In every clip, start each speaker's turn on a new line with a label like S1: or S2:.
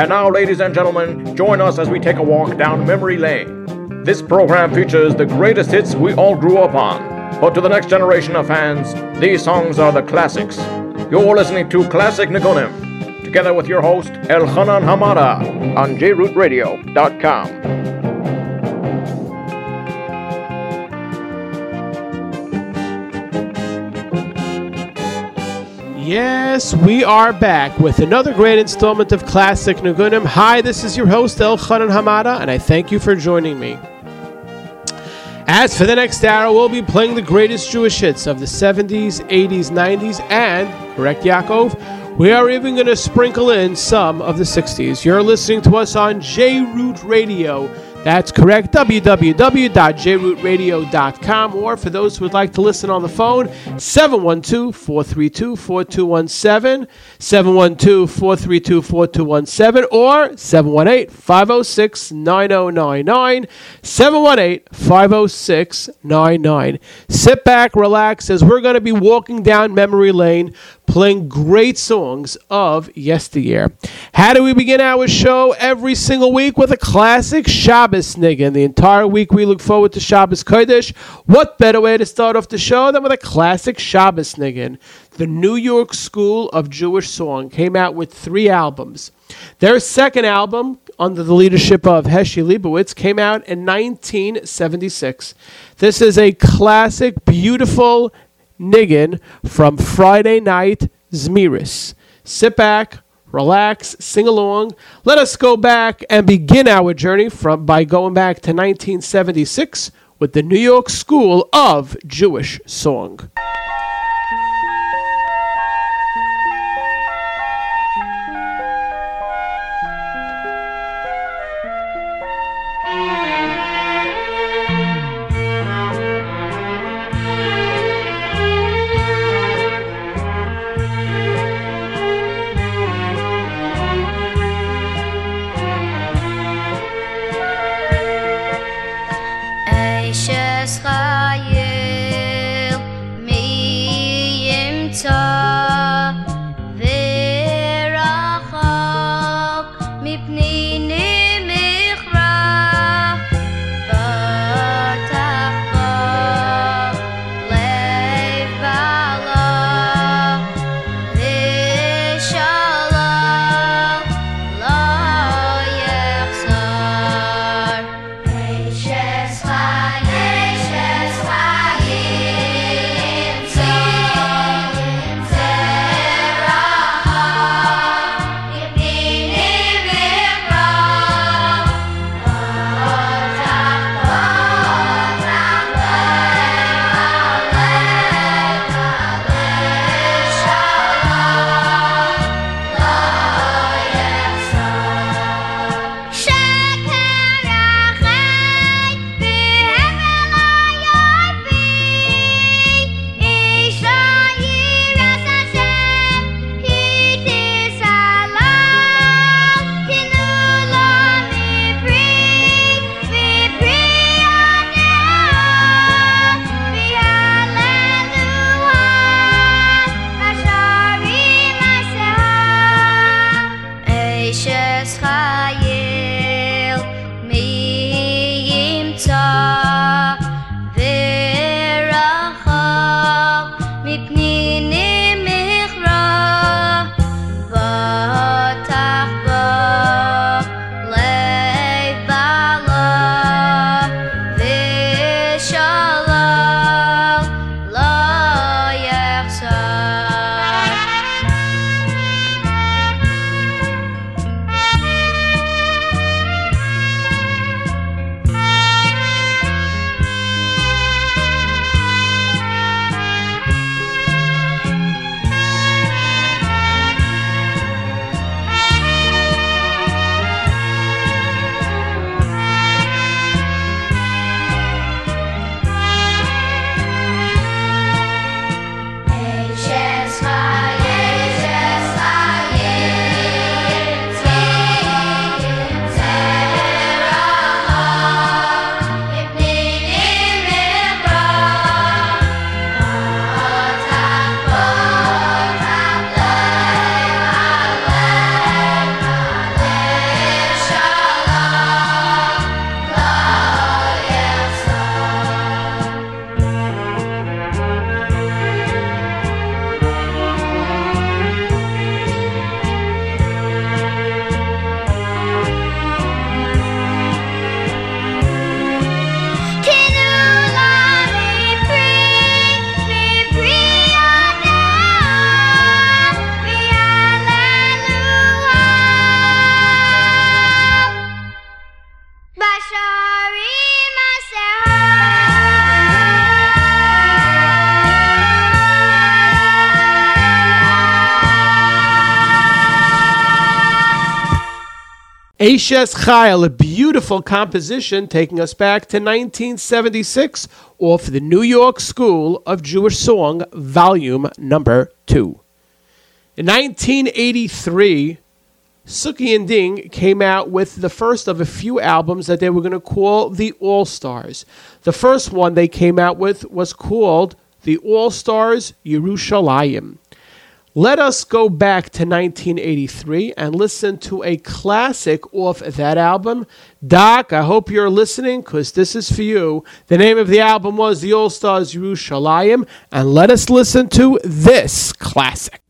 S1: And now, ladies and gentlemen, join us as we take a walk down memory lane. This program features the greatest hits we all grew up on. But to the next generation of fans, these songs are the classics. You're listening to Classic Nigunim, together with your host, Elchanan Hamada, on jrootradio.com.
S2: Yes, we are back with another great installment of Classic Nigunim. Hi, this is your host, Elchanan Hamada, and I thank you for joining me. As for the next hour, we'll be playing the greatest Jewish hits of the 70s, 80s, 90s, and, correct Yaakov, we are even going to sprinkle in some of the 60s. You're listening to us on J Root Radio that's correct, www.jrootradio.com. Or for those who would like to listen on the phone, 712 432 4217, 712 432 4217, or 718 506 9099, 718 506 99. Sit back, relax, as we're going to be walking down memory lane playing great songs of yesteryear. How do we begin our show every single week with a classic Shabbos niggin? The entire week we look forward to Shabbos Kodesh. What better way to start off the show than with a classic Shabbos niggin? The New York School of Jewish Song came out with three albums. Their second album, under the leadership of Heshi Leibowitz, came out in 1976. This is a classic, beautiful, Niggin from Friday Night Zmiris. Sit back, relax, sing along. Let us go back and begin our journey from by going back to 1976 with the New York School of Jewish Song.
S3: Eishes Chayil,
S2: a beautiful composition taking us back to 1976 off the New York School of Jewish Song, volume number two. In 1983, Suki and Ding came out with the first of a few albums that they were going to call the All Stars. The first one they came out with was called the All Stars Yerushalayim. Let us go back to 1983 and listen to a classic off that album. Doc, I hope you're listening because this is for you. The name of the album was The All Stars Yerushalayim, and let us listen to this classic.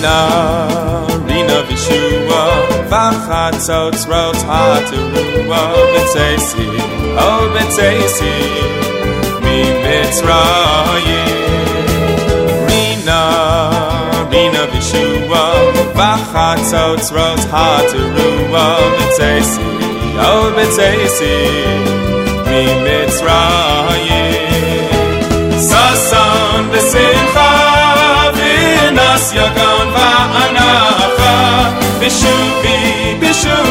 S3: Rina, Rina Vishua, Vachatzot Tzrot HaTerua, B'tzeisi, Oh B'tzeisi, Mi Mitzrayim. Rina, Rina Vishua, Vachatzot Tzrot HaTerua, B'tzeisi, Oh B'tzeisi, Mi Mitzrayim. Sasan B'simcha, V'nas Yagan Va'anacha, B'shuvi, B'shuvi,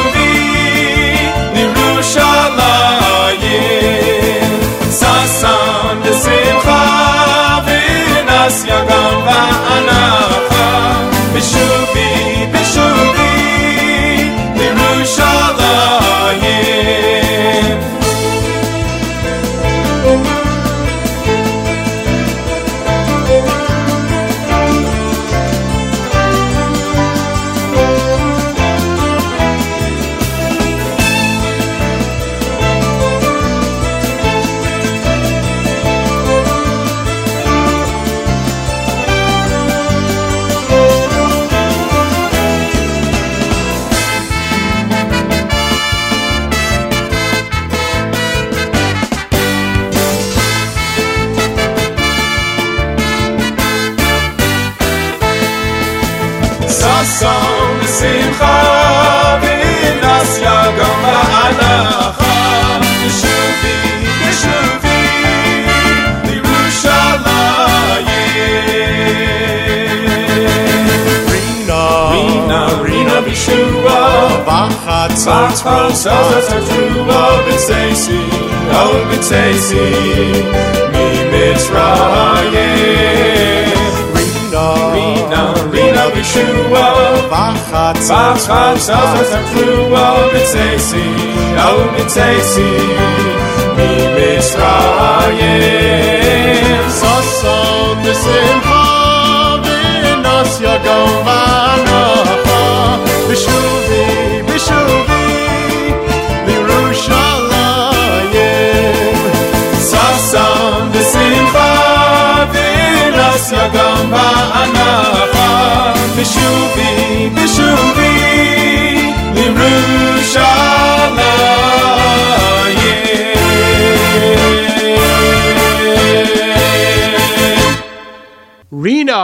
S3: B'tzeisi Mi Mitzrayim
S4: Rina,
S3: Rina, Rina B'shua
S4: Vachatzot
S3: Vachatzot HaTerua B'tzeisi, Oh B'tzeisi Mi Mitzrayim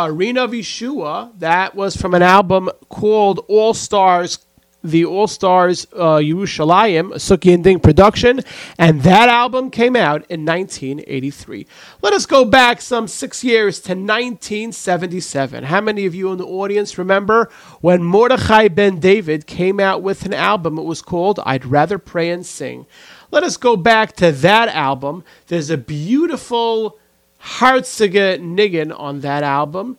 S2: Rina, Rina Vishua, that was from an album called All Stars, the All Stars uh, Yerushalayim, Suki and Ding production, and that album came out in 1983. Let us go back some six years to 1977. How many of you in the audience remember when Mordechai Ben David came out with an album? It was called I'd Rather Pray and Sing. Let us go back to that album. There's a beautiful Hartziger Niggin on that album.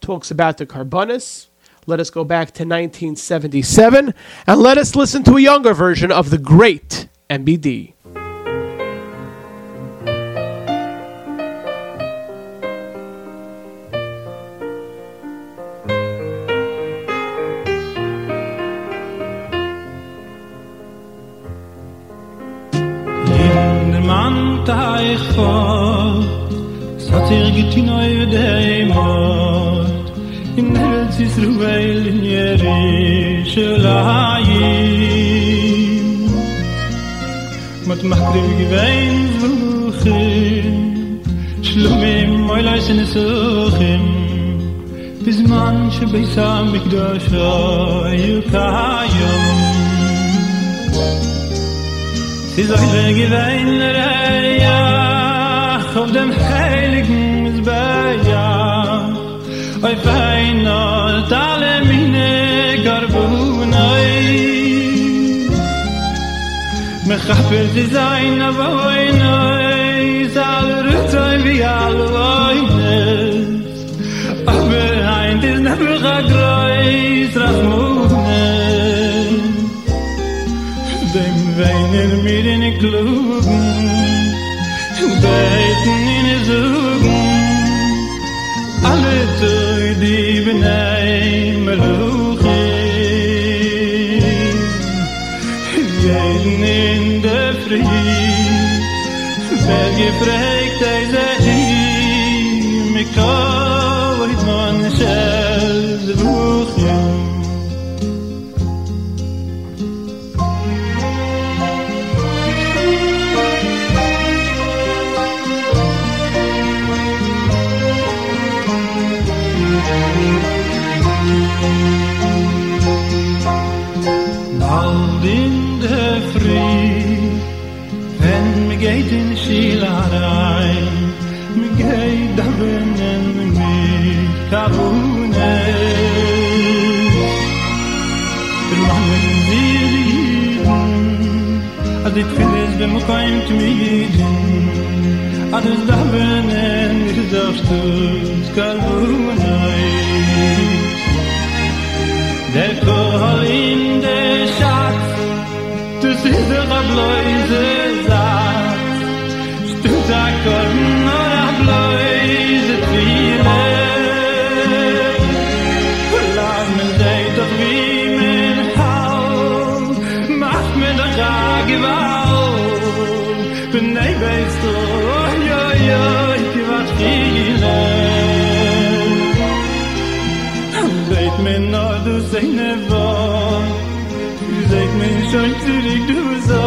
S2: Talks about the Carbonus. Let us go back to 1977 and let us listen to a younger version of the great MBD.
S5: day more in the city's ruel in mit gewein suchen schlumim moilais in suchen man sche bei Sie soll gewein me khaper ze zayn a voyn oy zal rutzayn vi al voyn aber ein des nebel gagreis rasmune dem weinen mir in klugen beten in zugen alle toy di benaym wer gefragt dem Mukaim zu mir gehen. Adel da benen mir zaft zu. Der Kohal in der Schatz, du ist der Ableise sagt, Du da Korn Seit mir schon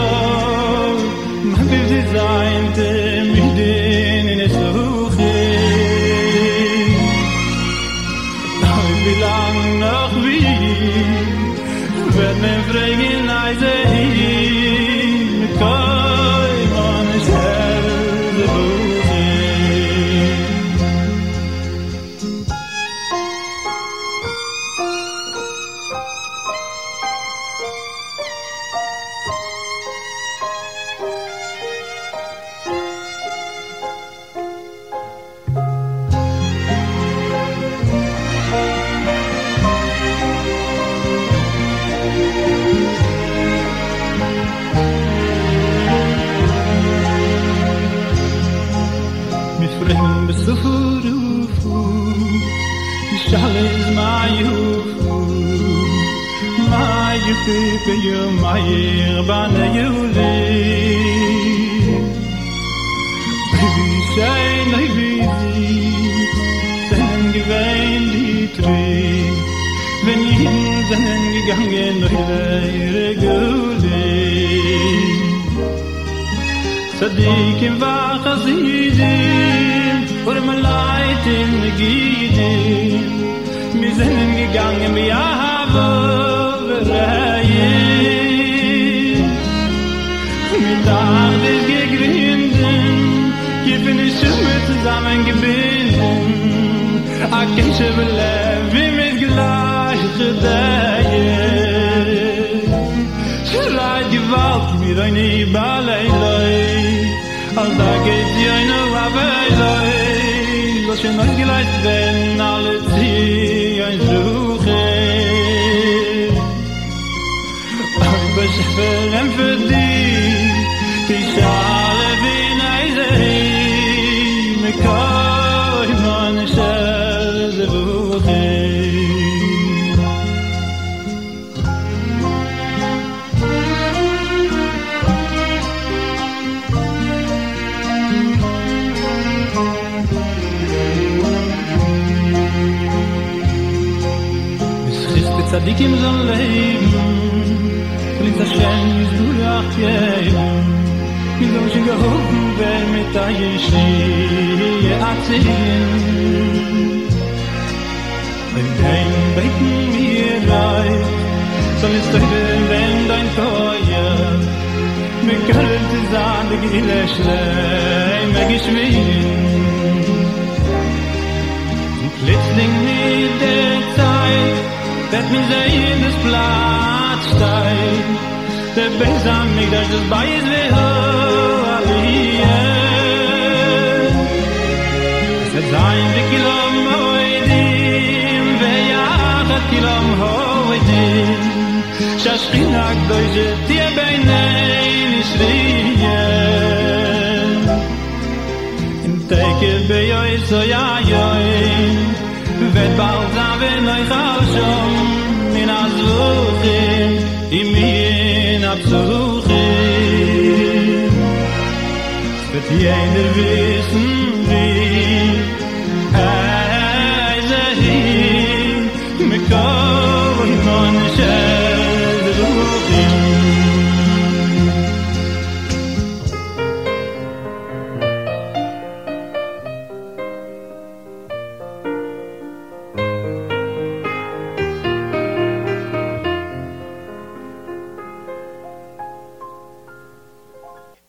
S5: balay loy al da geht di eine rabay loy lo shen noy ben al ti ein zuche ay bes fer em di dik im zan leib mit der schön is du ja kei du so ge hob ben mit da ye shi ye atzin wenn kein bet mir lei soll ist der wenn dein toje mir kalt zan dik in der schrei mag ich mir Plötzlich mit der Zeit Wird mir sehen, das Platz steigt Der Besam mich, dass das bei ist wie Aliyah Es wird sein, wie Kilom Hoidim Vejachat Kilom Hoidim שהשכינה הקדושה תהיה בינינו שרייה אם תקף ביועץ או יאיוי ובעל זמן לא יחשום מן הזוכים אם מן הפסוכים wird jeder wissen wie Eise hin mit Kol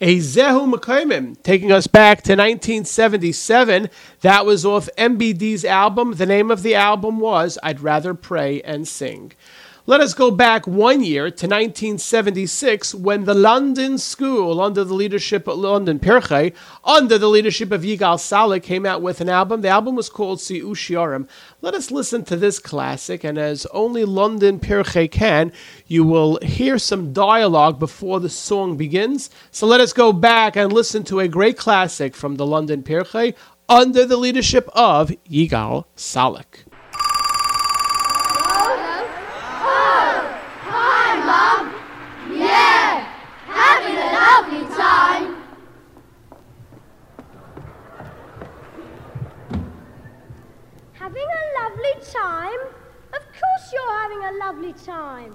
S2: A Zehu taking us back to 1977. That was off MBD's album. The name of the album was I'd Rather Pray and Sing. Let us go back one year to 1976 when the London School, under the leadership of London Pirchei, under the leadership of Yigal Saleh, came out with an album. The album was called Si'u Shiorim. Let us listen to this classic, and as only London Pirchei can, you will hear some dialogue before the song begins. So let us go back and listen to a great classic from the London Pirchei under the leadership of Yigal Salek.
S6: Hi, Mum. Yeah, having a lovely time. Having a lovely time? Of course you're having a lovely time.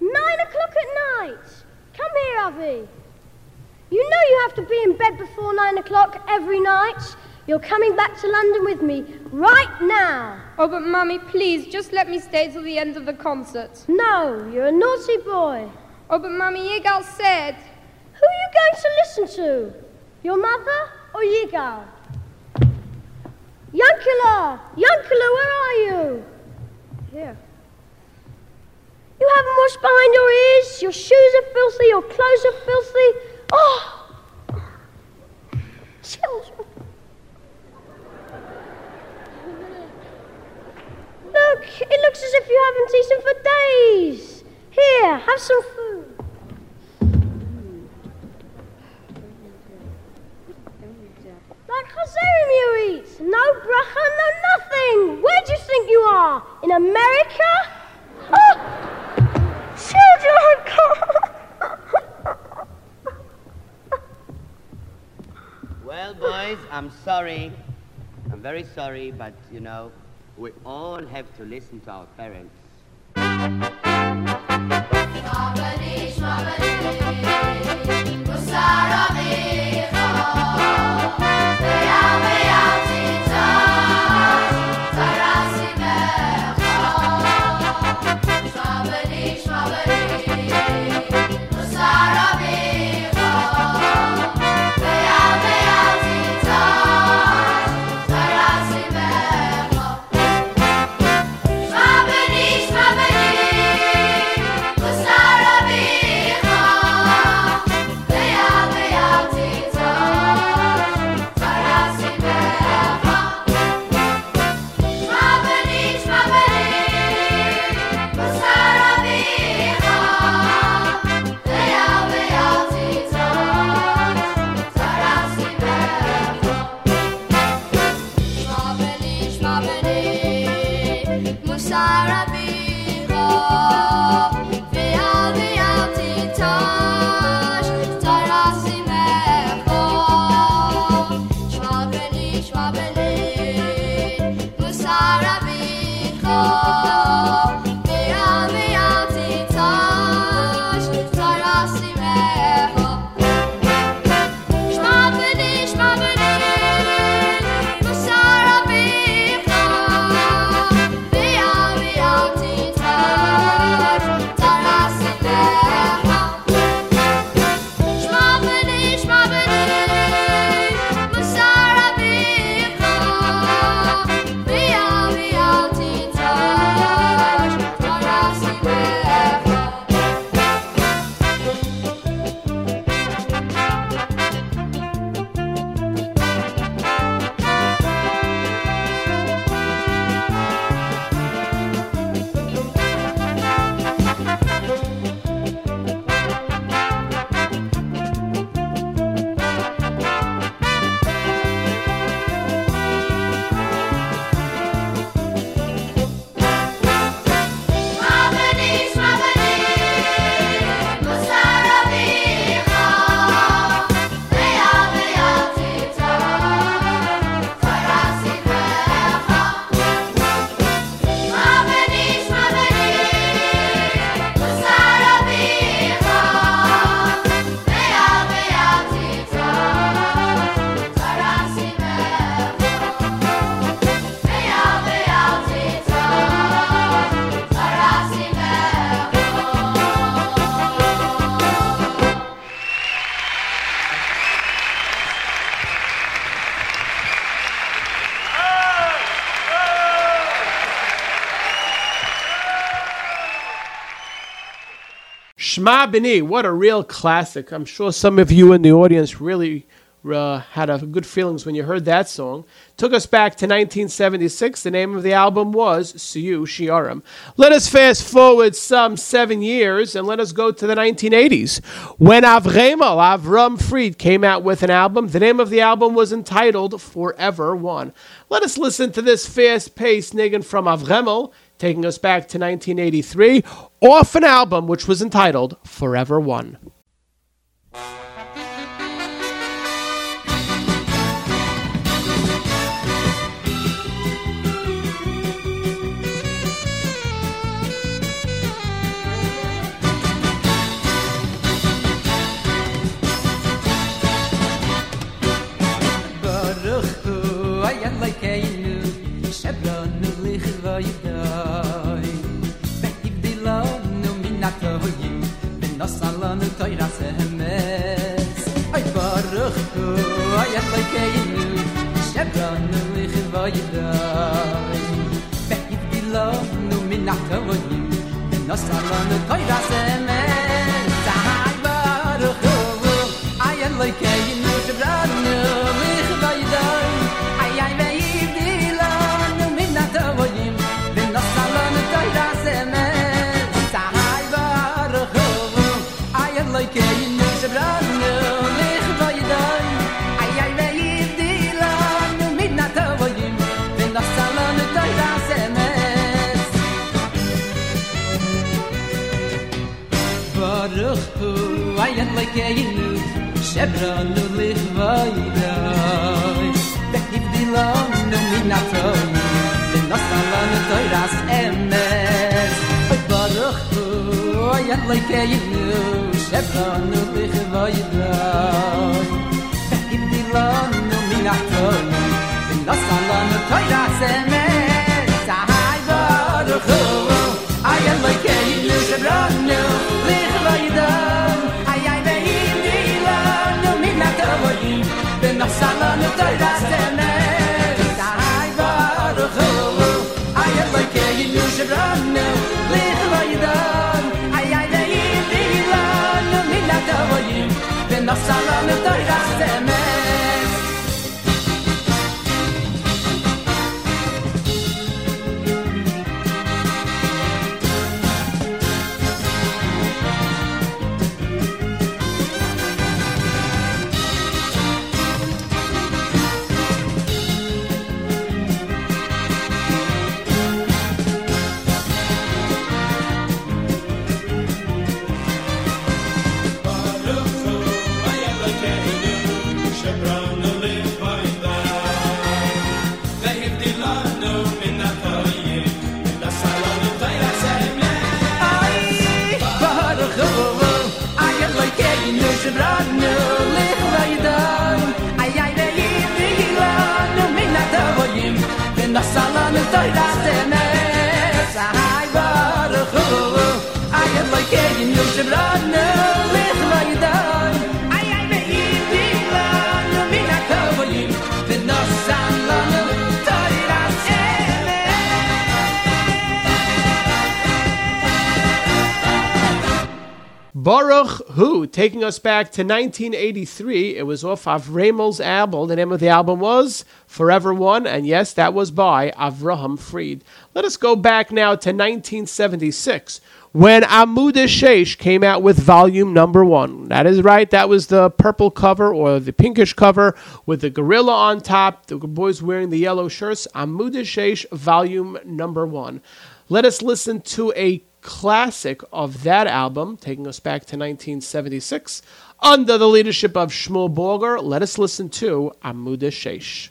S6: Nine o'clock at night. Come here, Avi. You know you have to be in bed before nine o'clock every night. You're coming back to London with me right now.
S7: Oh, but Mummy, please, just let me stay till the end of the concert.
S6: No, you're a naughty boy.
S7: Oh, but Mummy, Yigal said.
S6: Who are you going to listen to? Your mother or Yigal? Yankula! Yankula, where are you?
S7: Here.
S6: You haven't washed behind your ears, your shoes are filthy, your clothes are filthy. Oh! Children. Look, it looks as if you haven't eaten for days. Here, have some food. Like you eat. No bracha, no nothing. Where do you think you are? In America?
S8: Sorry. I'm very sorry, but you know, we all have to listen to our parents.
S2: Shema what a real classic. I'm sure some of you in the audience really uh, had a good feelings when you heard that song. Took us back to 1976. The name of the album was Siyu Shiarim. Let us fast forward some seven years and let us go to the 1980s when Avremel, Avram Fried, came out with an album. The name of the album was entitled Forever One. Let us listen to this fast-paced niggin from Avremel, taking us back to 1983, off an album which was entitled Forever One.
S9: no salon toy ras ay baruch tu ay ay kein shabon nu ich vay da bek it di lo nu min nach vay nu no salon ay baruch tu ay ay bekeinut shebran nu lich vaydoy de hib di lang nu min atoy de nasalan toy ras emes oy baruch tu oy bekeinut shebran nu lich vaydoy de hib di lang nu min atoy de nasalan toy ras emes sahay baruch tu oy bekeinut shebran nu lich Der na, bleib bei dir. Ay ay, weh, bin i g'lown, bin a.
S2: Baruch Hu, taking us back to 1983. It was off Avramel's album. The name of the album was Forever One, and yes, that was by Avraham Fried. Let us go back now to 1976 when Amud Sheish came out with volume number one. That is right, that was the purple cover or the pinkish cover with the gorilla on top, the boys wearing the yellow shirts. Amud Sheish, volume number one. Let us listen to a classic of that album, taking us back to 1976. Under the leadership of Shmuel Borger, let us listen to Amud Sheish.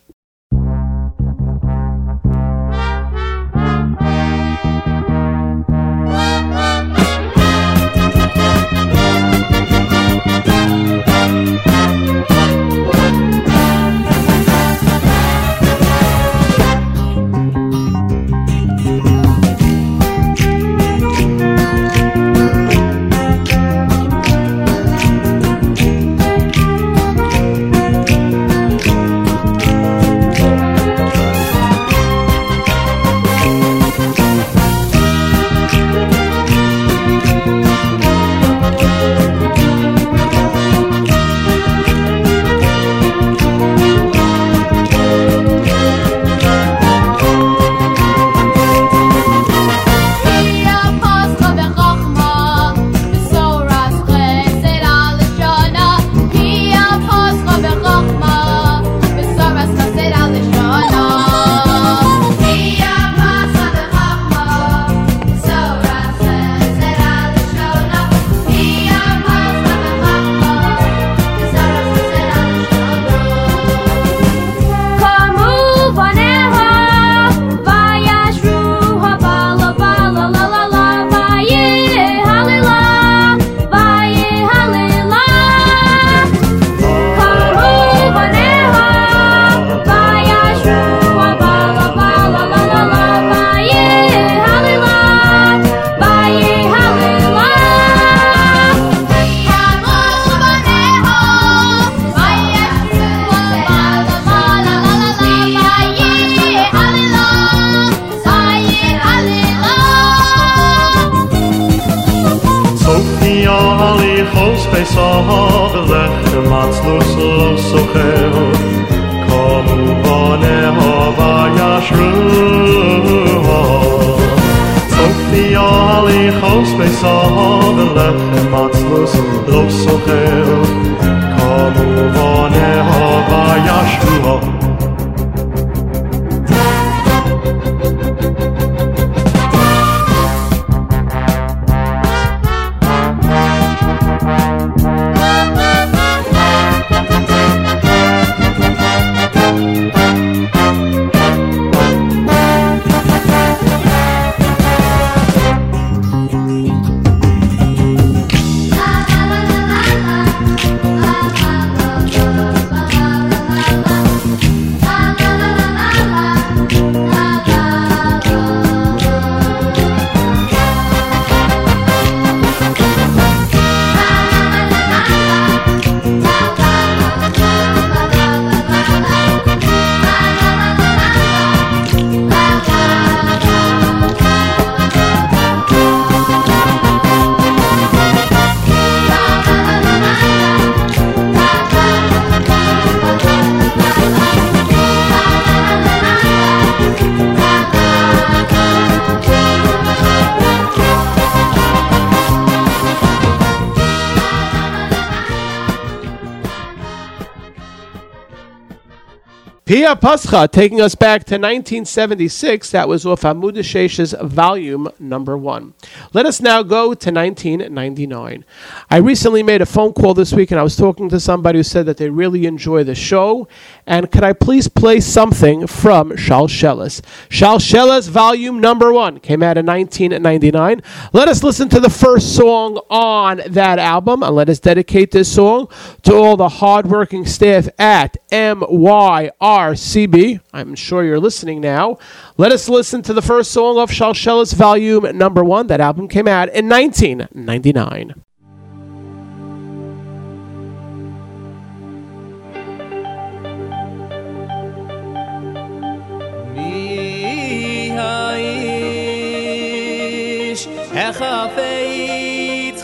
S2: Pia Pascha taking us back to 1976. That was off Amud Shesh's volume number one. Let us now go to 1999. I recently made a phone call this week and I was talking to somebody who said that they really enjoy the show. And could I please play something from Shalsheles? Shalsheles volume number one came out in 1999. Let us listen to the first song on that album and let us dedicate this song to all the hardworking staff at MYRCB. I'm sure you're listening now. Let us listen to the first song of Shalsheles volume number one. That album came out in 1999.
S9: Mi haish echafeit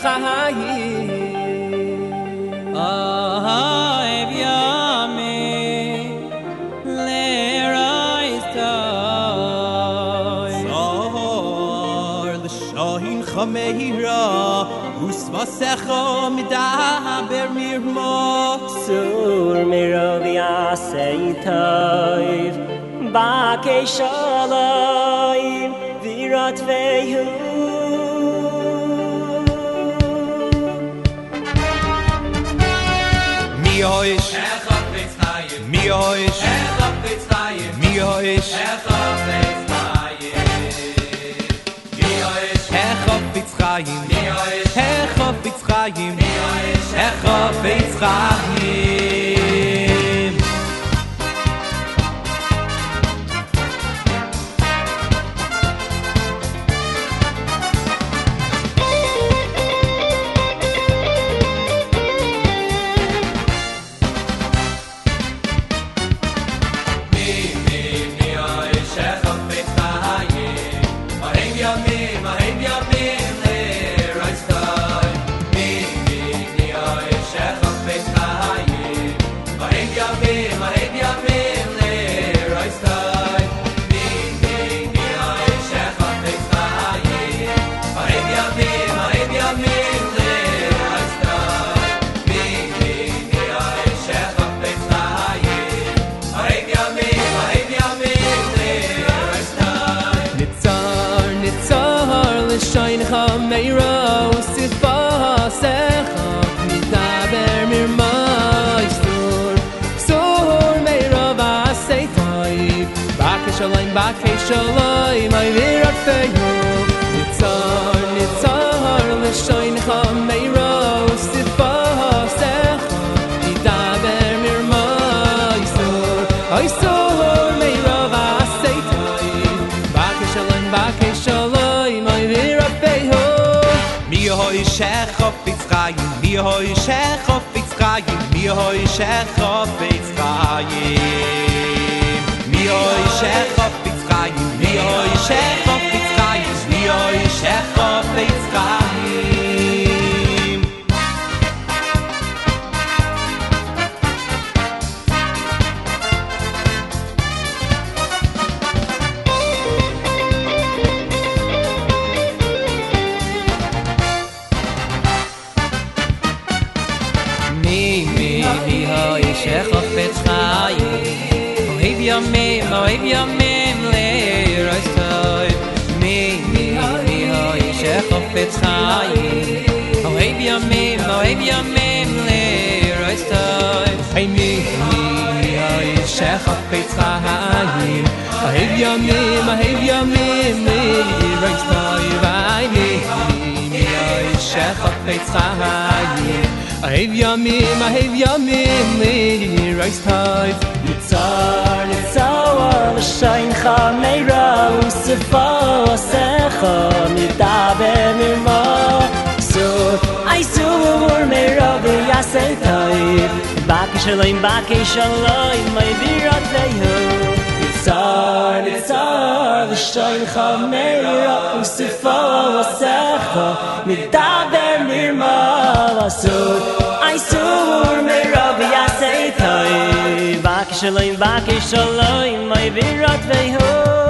S9: Sech am Eira Us
S10: va sech am da Ber mir mok
S11: Sur mir vi a seitoiv Ba ke sholoim Virat veihu
S10: Mi hoish Mi hoish Mi hoish Mi hoish Mi
S9: hoish. Yitzchayim Echof Yitzchayim Echof Yitzchayim rakhe shloy may vir afeyo it's on it's on the shine come may roast it fast eh di da ber mir may so i so may rova say to me bakhe shloy bakhe
S10: shloy may vir afeyo mi hoy shekh of fix mi hoy shekh of fix mi hoy shekh of fix mi hoy
S9: shekh op its kai is ni sahayim a yamim a yamim mi rakh tay vay mi mi ay shekh sahayim a yamim a yamim mi rakh tay tsar tsaw
S11: a shayn kham ney ra us fa sekh mi Ay sur, meira v'yasei toiv Baki shalom, baki shalom, may virat ve'hu Nitzar, nitzar, l'shayn chameira Usifa, secha, midaber mirma Sur, ay sur, Baki shalom, baki shalom, may virat ve'hu
S9: Sur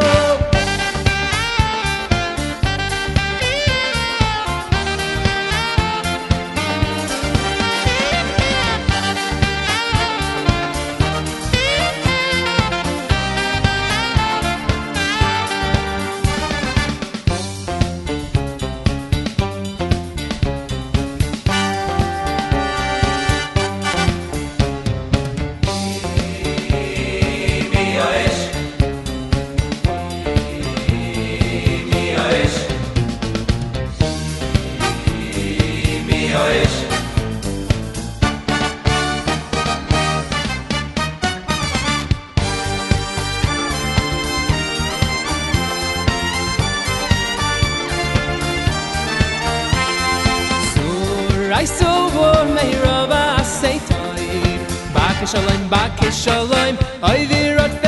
S9: Back shalom back shalom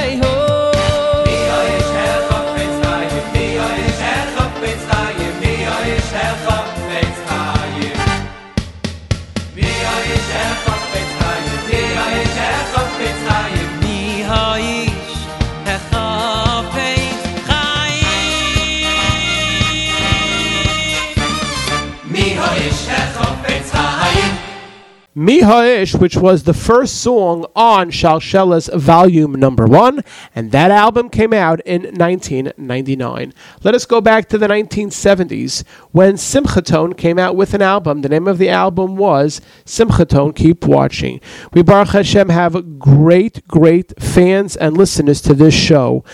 S2: Miha'ish, which was the first song on Shalsheles volume number one, and that album came out in 1999. Let us go back to the 1970s when Simchaton came out with an album. The name of the album was Simchaton Keep Watching. We, Baruch Hashem, have great, great fans and listeners to this show.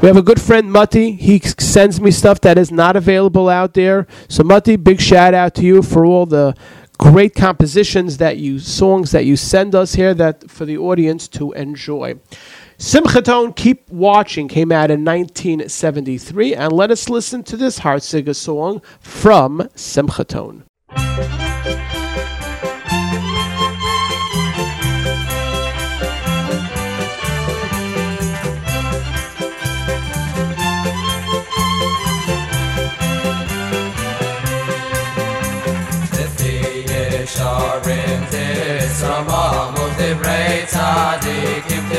S2: We have a good friend, Mutty. He sends me stuff that is not available out there. So, Mutty, big shout out to you for all the great compositions that you songs that you send us here that for the audience to enjoy. Simchaton Keep Watching came out in 1973 and let us listen to this Hartziga song from Simchaton.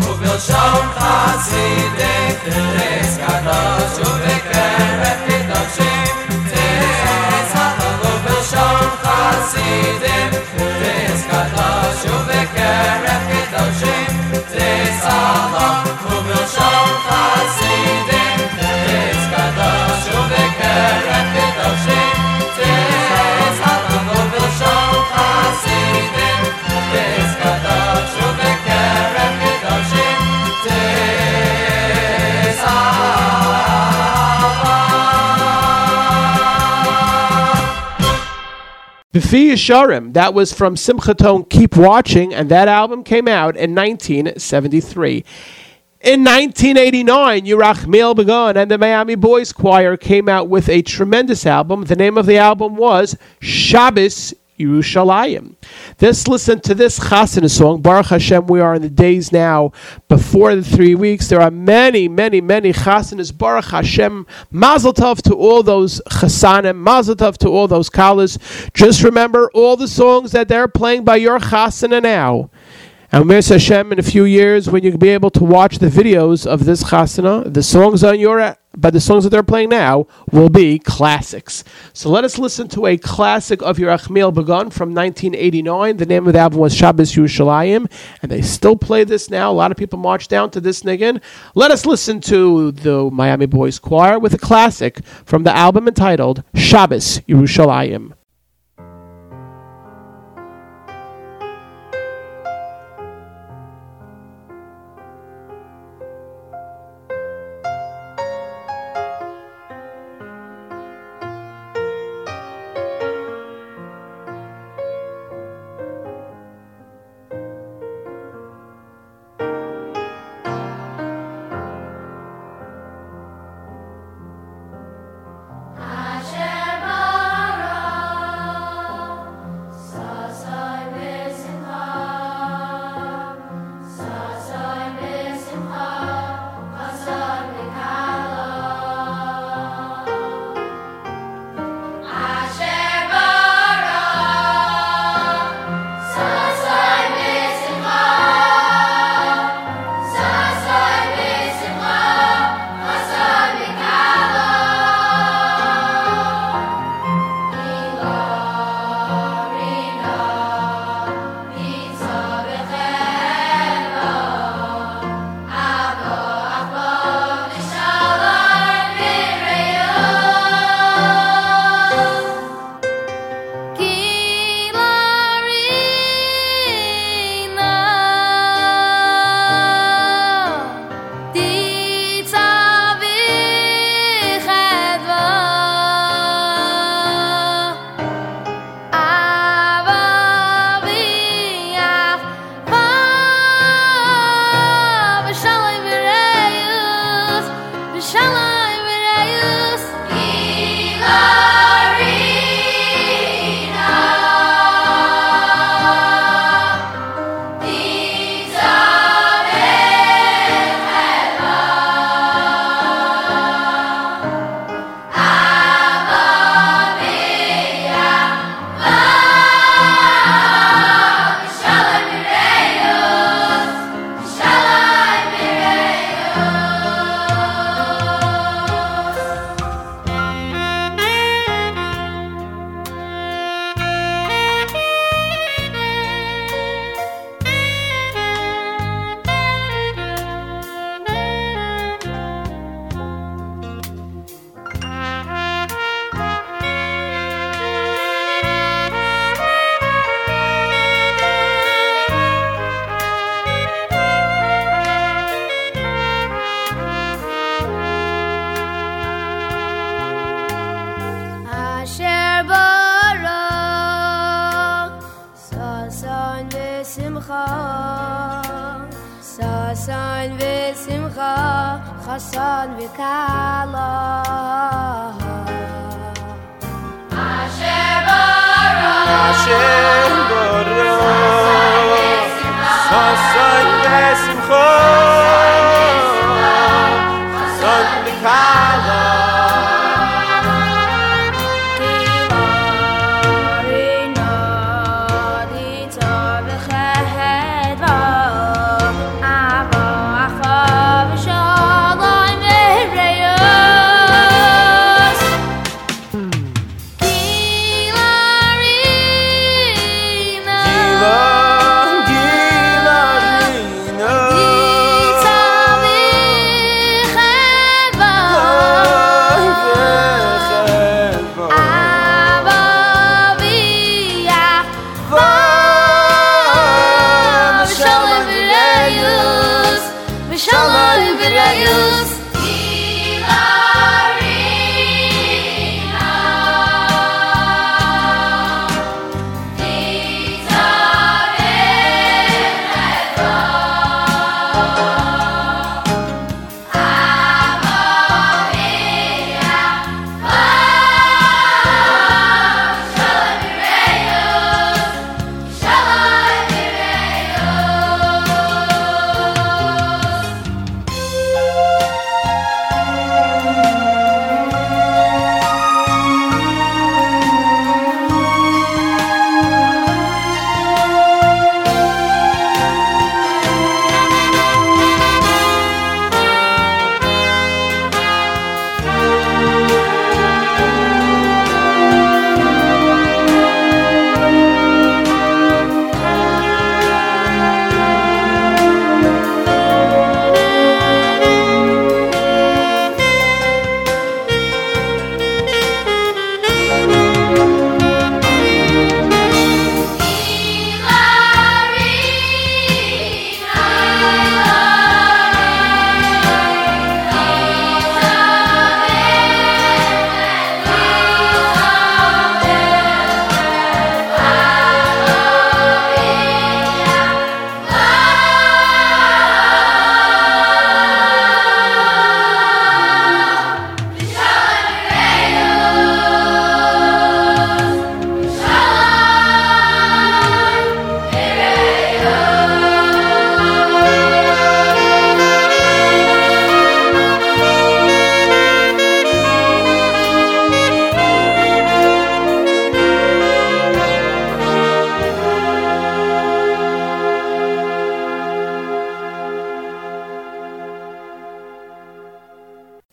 S2: O meu chão was sie denken, es kann
S8: B'fi Yesharim, that was from Simchaton Keep Watching, and that album came out in 1973. In 1989, Yerachmiel Begun and the Miami Boys Choir came out with a tremendous album. The name of the album was Shabbos Yerushalayim. Let's listen to this Chasana song. Baruch Hashem, we are in the days now before the three weeks. There are many, many, many Chasanas. Baruch Hashem. Mazel Tov to all those Chasanim. Mazel Tov to all those Kalas. Just remember all the songs that they're playing by your Chasana now. And Mir Hashem, in a few years, when you'll be able to watch the videos of this chasana, the songs on your, but the songs that they're playing now will be classics. So let us listen to a classic of Yerachmiel Begun from 1989. The name of the album was Shabbos Yerushalayim, and they still play this now. A lot of people march down to this niggin. Let us listen to the Miami Boys Choir with a classic from the album entitled Shabbos Yerushalayim.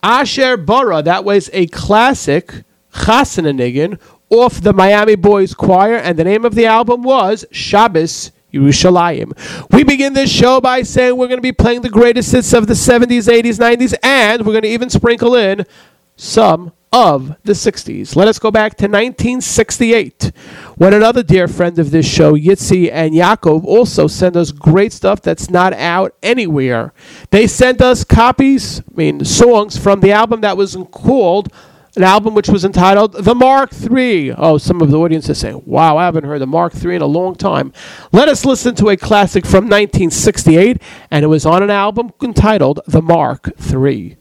S12: Asher
S13: Bara.
S2: That was a classic Chasananigan off the Miami Boys Choir, and the name of the album was Shabbos Yerushalayim. We begin this show by saying we're going to be playing the greatest hits of the 70s, 80s, 90s, and we're going to even sprinkle in some of the 60s. Let us go back to 1968 when another dear friend of this show, Yitzi and Yaakov, also sent us great stuff that's not out anywhere. They sent us copies, I mean, songs from the album that was called an album which was entitled The Mark III. Oh, some of the audience is saying, wow, I haven't heard the Mark III in a long time. Let us listen to a classic from 1968, and it was on an album entitled The Mark III.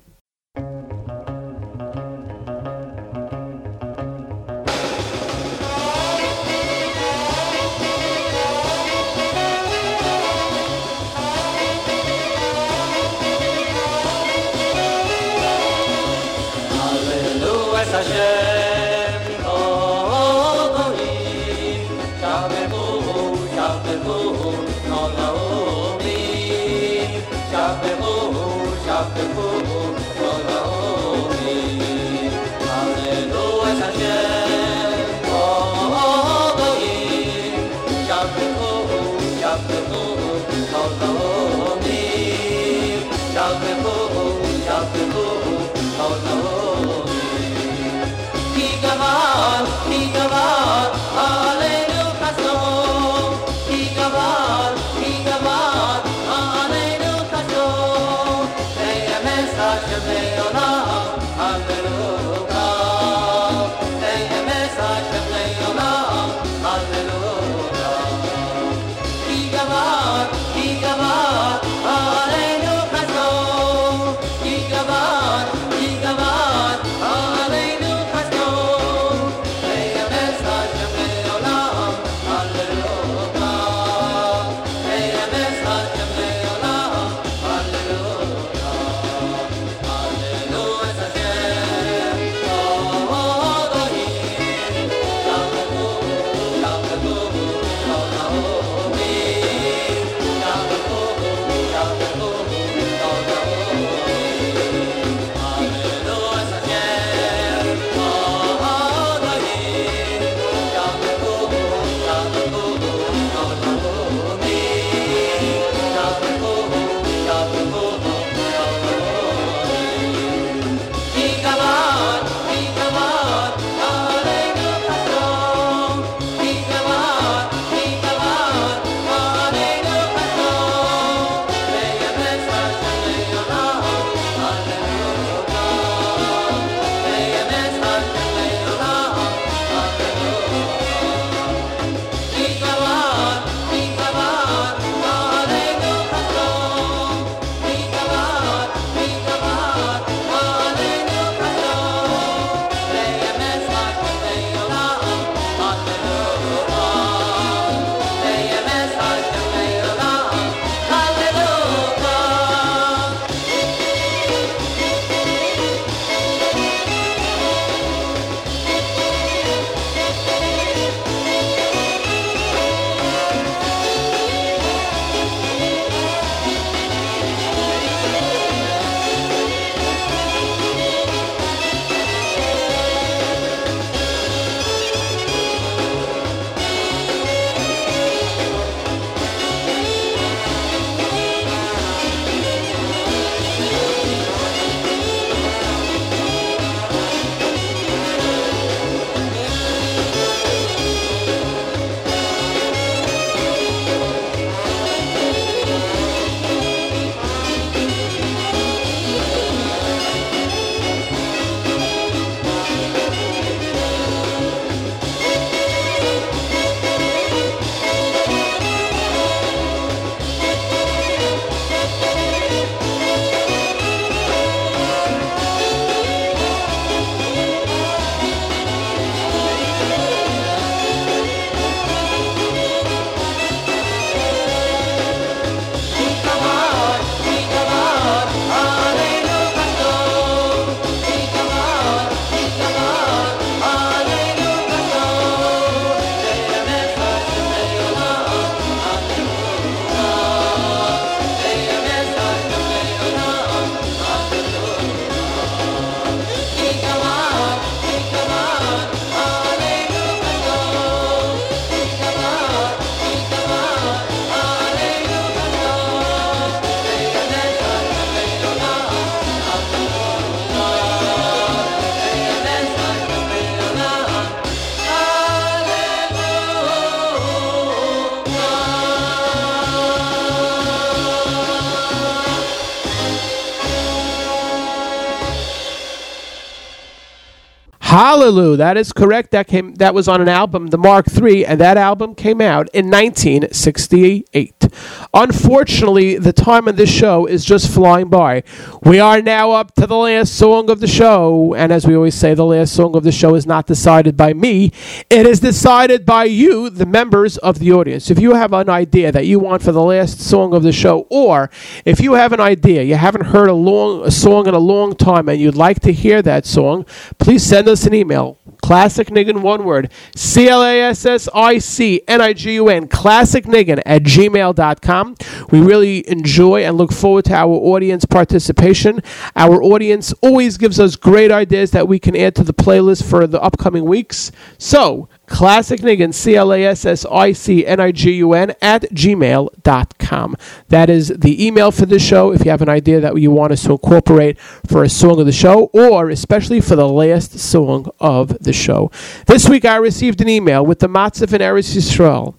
S2: Hallelujah. That is correct. That came that was on an album, the Mark III, and that album came out in 1968. Unfortunately, the time of this show is just flying by. We are now up to the last song of the show, and as we always say, the last song of the show is not decided by me. It is decided by you, the members of the audience. If you have an idea that you want for the last song of the show, or if you have an idea, you haven't heard a long a song in a long time and you'd like to hear that song, please send us an email. Classic Nigun, one word. C L A S S I C N I G U N. Classic Nigun at gmail.com. We really enjoy and look forward to our audience participation. Our audience always gives us great ideas that we can add to the playlist for the upcoming weeks. So, Classic Nigun, C L A S S I C N I G U N, at gmail.com. That is the email for the show if you have an idea that you want us to incorporate for a song of the show or especially for the last song of the show. This week I received an email with the Matzav in Eretz Yisrael.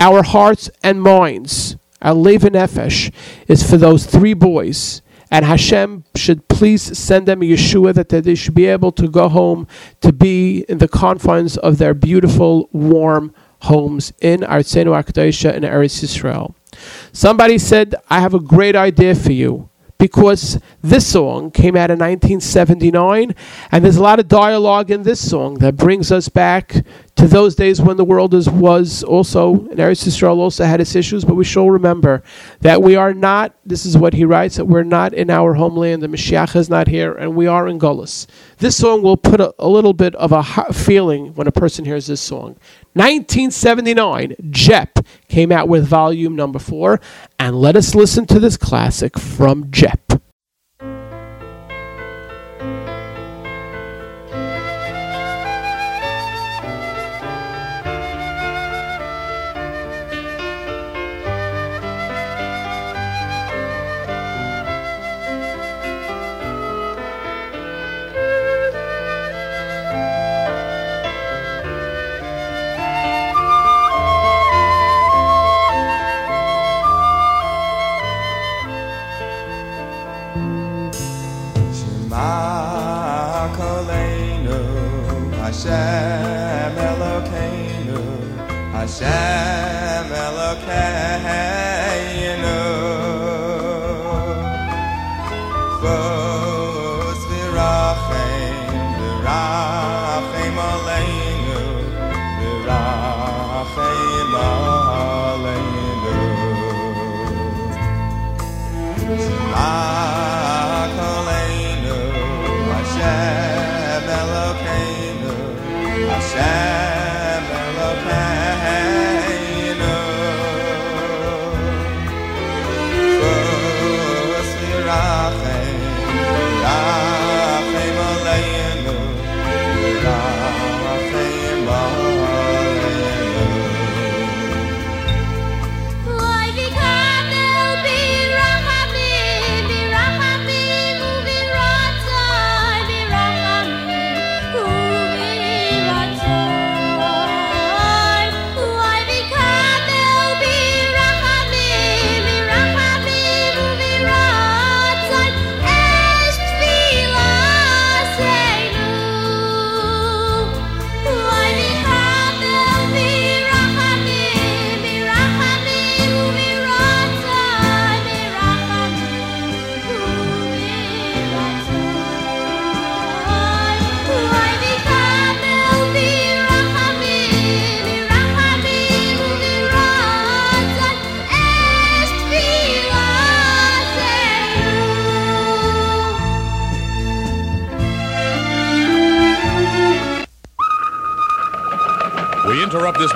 S2: Our hearts and minds, our Leva Nefesh, is for those three boys and Hashem should please send them Yeshua that they should be able to go home to be in the confines of their beautiful, warm homes in Artsenu Akdosha in Eretz Yisrael. Somebody said, I have a great idea for you because this song came out in 1979 and there's a lot of dialogue in this song that brings us back to those days when the world is, was also, and Eretz Yisrael also had its issues, but we shall remember that we are not, this is what he writes, that we're not in our homeland, the Mashiach is not here, and we are in Golis. This song will put a, a little bit of a feeling when a person hears this song. 1979, Jep came out with volume number four, and let us listen to this classic from Jep.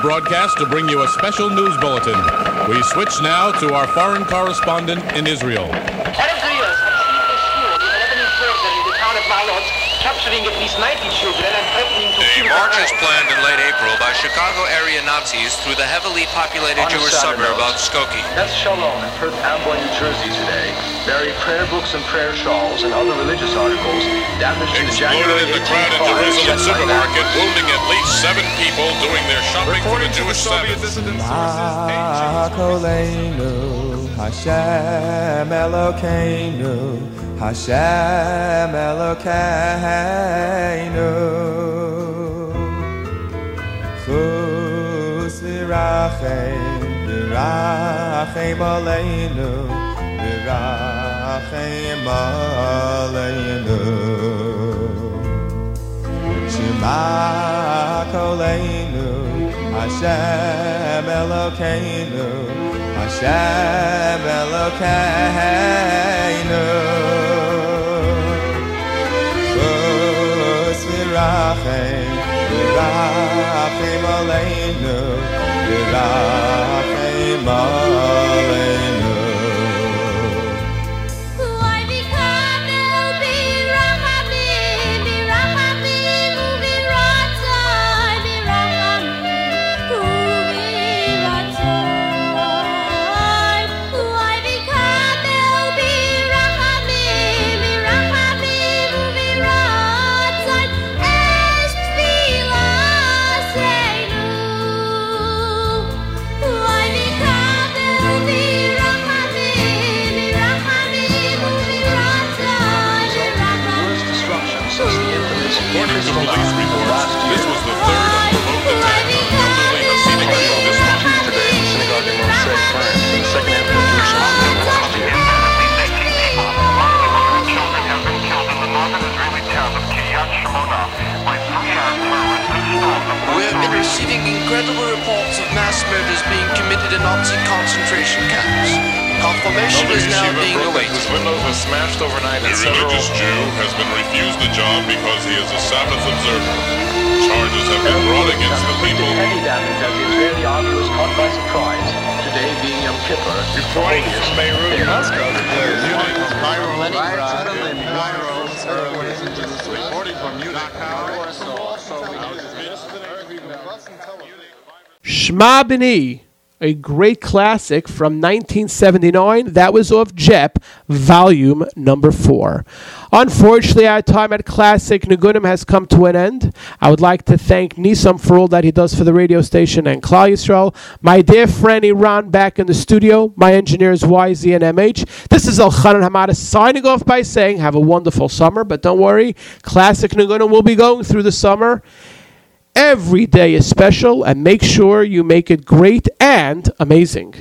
S14: Broadcast to bring you a special news bulletin. We switch now to our foreign correspondent in Israel.
S15: Capturing at least 90 children and threatening to kill
S16: A
S15: them
S16: march is
S15: all.
S16: planned in late April by Chicago area Nazis through the heavily populated
S17: On
S16: Jewish
S17: Saturday.
S16: suburb of Skokie.
S17: That's Shalom in Perth Amboy, New Jersey today. Bury prayer books and prayer shawls and other religious articles damaged in the January
S14: Exploded in the crowd at
S17: 18
S14: Jerusalem
S17: fire
S14: supermarket, wounding at least seven people doing their shopping for the Jewish Sabbath.
S18: Shema Koleinu, Hashem Elokeinu, Hashem Elokeinu. Chus v'rachem v'rachem aleinu v'rachem aleinu. Shema koleinu Hashem Elokeinu Hashem Elokeinu. Kus virachem Virachem aleinu Virachem aleinu.
S2: B'ni, a great classic from 1979. That was off JEP, volume number four. Unfortunately, our time at Classic Nigunim has come to an end. I would like to thank Nisam for all that he does for the radio station and Klal Yisrael. My dear friend Iran back in the studio. My engineers YZ and MH. This is Elchanan Hamada signing off by saying, have a wonderful summer. But don't worry, Classic Nigunim will be going through the summer. Every day is special, and make sure you make it great and amazing.